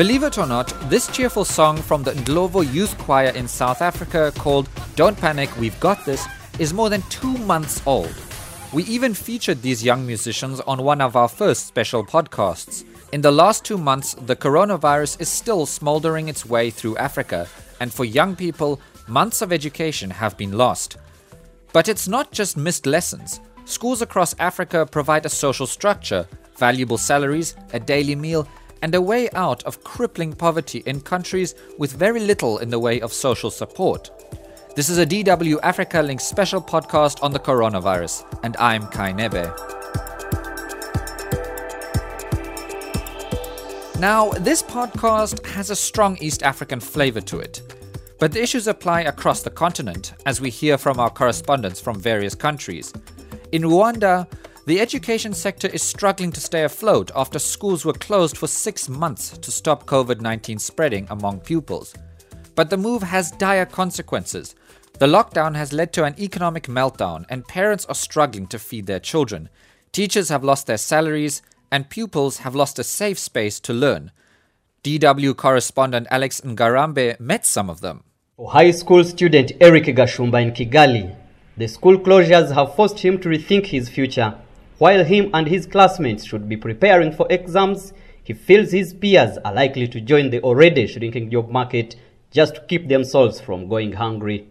Believe it or not, this cheerful song from the Ndlovu Youth Choir in South Africa called Don't Panic, We've Got This is more than two months old. We even featured these young musicians on one of our first special podcasts. In the last two months, the coronavirus is still smoldering its way through Africa, and for young people, months of education have been lost. But it's not just missed lessons. Schools across Africa provide a social structure, valuable salaries, a daily meal, and a way out of crippling poverty in countries with very little in the way of social support. This is a DW Africa Link special podcast on the coronavirus, and I'm Kai Nebe. Now, this podcast has a strong East African flavor to it. But the issues apply across the continent, as we hear from our correspondents from various countries. In Rwanda, the education sector is struggling to stay afloat after schools were closed for six months to stop COVID 19 spreading among pupils. But the move has dire consequences. The lockdown has led to an economic meltdown, and parents are struggling to feed their children. Teachers have lost their salaries, and pupils have lost a safe space to learn. DW correspondent Alex Ngarambe met some of them. For high school student Eric Gashumba in Kigali, the school closures have forced him to rethink his future. While him and his classmates should be preparing for exams, he feels his peers are likely to join the already shrinking job market just to keep themselves from going hungry.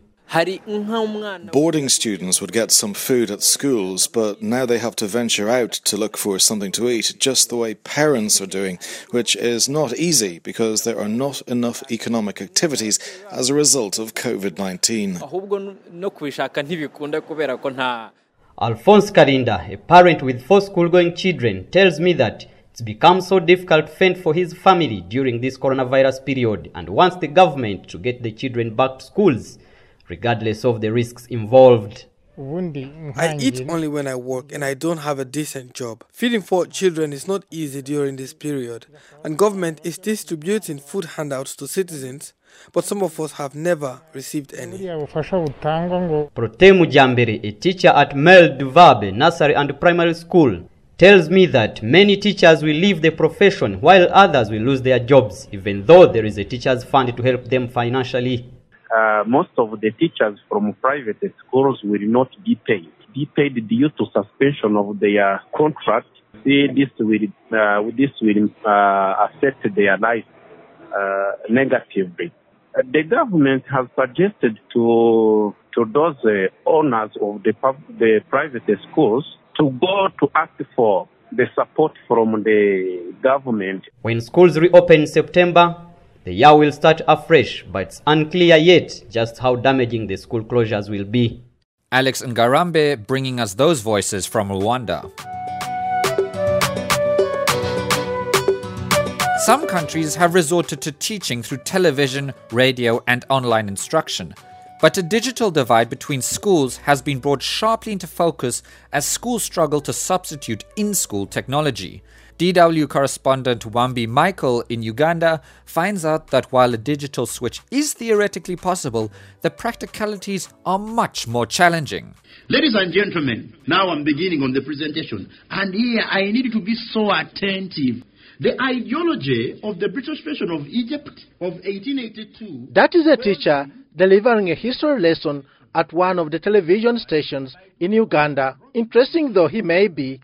Boarding students would get some food at schools, but now they have to venture out to look for something to eat, just the way parents are doing, which is not easy because there are not enough economic activities as a result of COVID 19. Alphonse Karinda, a parent with four school-going children, tells me that it's become so difficult to fend for his family during this coronavirus period and wants the government to get the children back to schools regardless of the risks involved. I eat only when I work and I don't have a decent job. Feeding four children is not easy during this period, and government is distributing food handouts to citizens, but some of us have never received any. Protemu Jambere, a teacher at Mel Duvabe Nursery and Primary School, tells me that many teachers will leave the profession while others will lose their jobs, even though there is a teacher's fund to help them financially uh, most of the teachers from private schools will not be paid. Be paid due to suspension of their contract. This will uh, this will uh, affect their life uh, negatively. Uh, the government has suggested to to those uh, owners of the the private schools to go to ask for the support from the government. When schools reopen in September, the year will start afresh, but it's unclear yet just how damaging the school closures will be. Alex Ngarambe bringing us those voices from Rwanda. Some countries have resorted to teaching through television, radio, and online instruction. But a digital divide between schools has been brought sharply into focus as schools struggle to substitute in school technology. DW correspondent Wambi Michael in Uganda finds out that while a digital switch is theoretically possible, the practicalities are much more challenging. Ladies and gentlemen, now I'm beginning on the presentation, and here I need to be so attentive. The ideology of the British version of Egypt of 1882. That is a teacher delivering a history lesson at one of the television stations in Uganda. Interesting though he may be,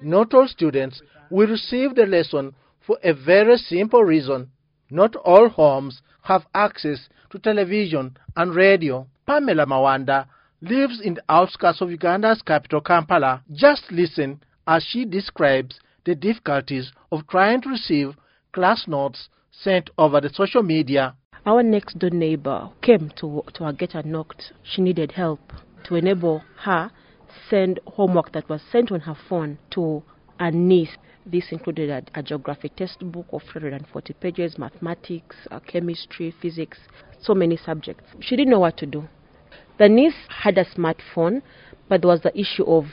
not all students we received the lesson for a very simple reason. Not all homes have access to television and radio. Pamela Mawanda lives in the outskirts of Uganda's capital, Kampala. Just listen as she describes the difficulties of trying to receive class notes sent over the social media. Our next door neighbor came to, to our gate and knocked. She needed help to enable her send homework that was sent on her phone to a niece. This included a, a geography textbook of 340 pages, mathematics, uh, chemistry, physics, so many subjects. She didn't know what to do. The niece had a smartphone, but there was the issue of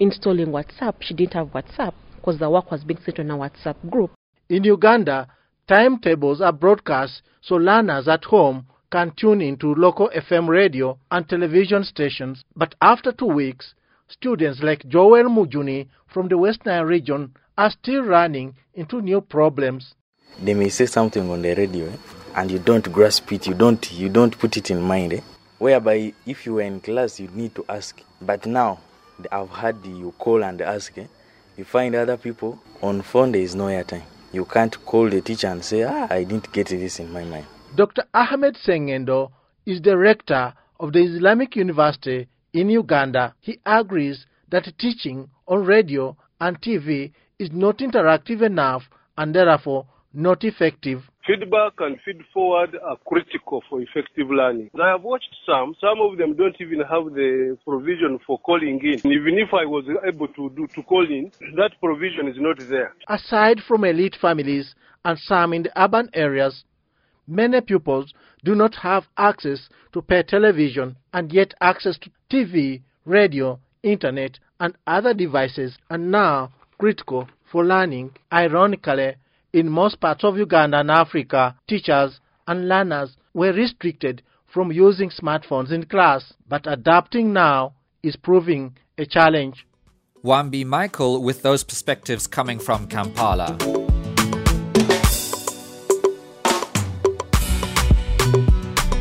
installing WhatsApp. She didn't have WhatsApp because the work was being sent on a WhatsApp group. In Uganda, timetables are broadcast so learners at home can tune into local FM radio and television stations. But after two weeks, students like Joel Mujuni from the West Nile region are still running into new problems. They may say something on the radio eh? and you don't grasp it, you don't, you don't put it in mind. Eh? Whereby if you were in class, you need to ask. But now, I've had you call and ask. Eh? You find other people on phone, there is no airtime. You can't call the teacher and say, ah, I didn't get this in my mind. Dr. Ahmed Sengendo is the rector of the Islamic University in Uganda. He agrees that teaching on radio and TV is not interactive enough and therefore not effective. Feedback and feed forward are critical for effective learning. I have watched some. Some of them don't even have the provision for calling in. Even if I was able to do to call in, that provision is not there. Aside from elite families and some in the urban areas, many pupils do not have access to pay television and yet access to TV, radio, internet, and other devices are now critical for learning. Ironically, in most parts of Uganda and Africa, teachers and learners were restricted from using smartphones in class, but adapting now is proving a challenge. Wambi Michael with those perspectives coming from Kampala.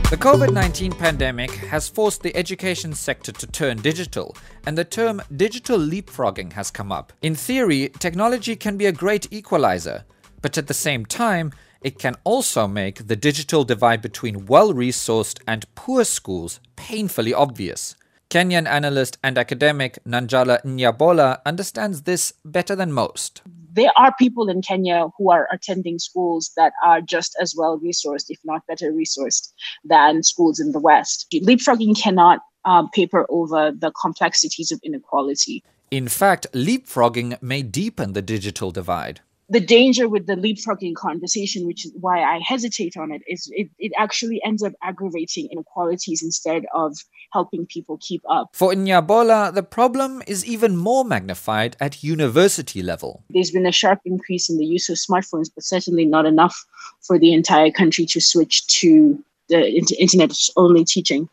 The COVID 19 pandemic has forced the education sector to turn digital, and the term digital leapfrogging has come up. In theory, technology can be a great equalizer, but at the same time, it can also make the digital divide between well resourced and poor schools painfully obvious. Kenyan analyst and academic Nanjala Nyabola understands this better than most there are people in Kenya who are attending schools that are just as well resourced, if not better resourced, than schools in the West. Leapfrogging cannot um, paper over the complexities of inequality. In fact, leapfrogging may deepen the digital divide the danger with the leapfrogging conversation, which is why I hesitate on it, is it, it actually ends up aggravating inequalities instead of helping people keep up. For Nyabola, the problem is even more magnified at university level. There's been a sharp increase in the use of smartphones, but certainly not enough for the entire country to switch to the internet only teaching.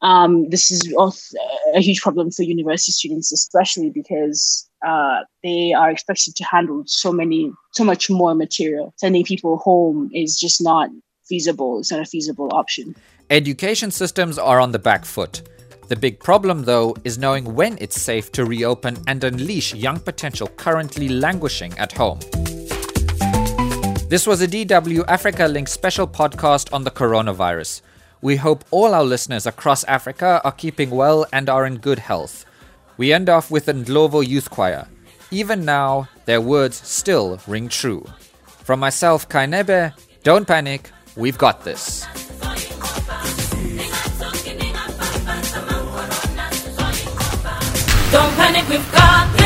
Um, this is also a huge problem for university students, especially because uh, they are expected to handle so many, so much more material. Sending people home is just not feasible. It's not a feasible option. Education systems are on the back foot. The big problem, though, is knowing when it's safe to reopen and unleash young potential currently languishing at home. This was a DW Africa Link special podcast on the coronavirus. We hope all our listeners across Africa are keeping well and are in good health. We end off with the Ndlovu Youth Choir. Even now, their words still ring true. From myself, Kai Nebe, don't panic, we've got this. Don't panic, we've got this.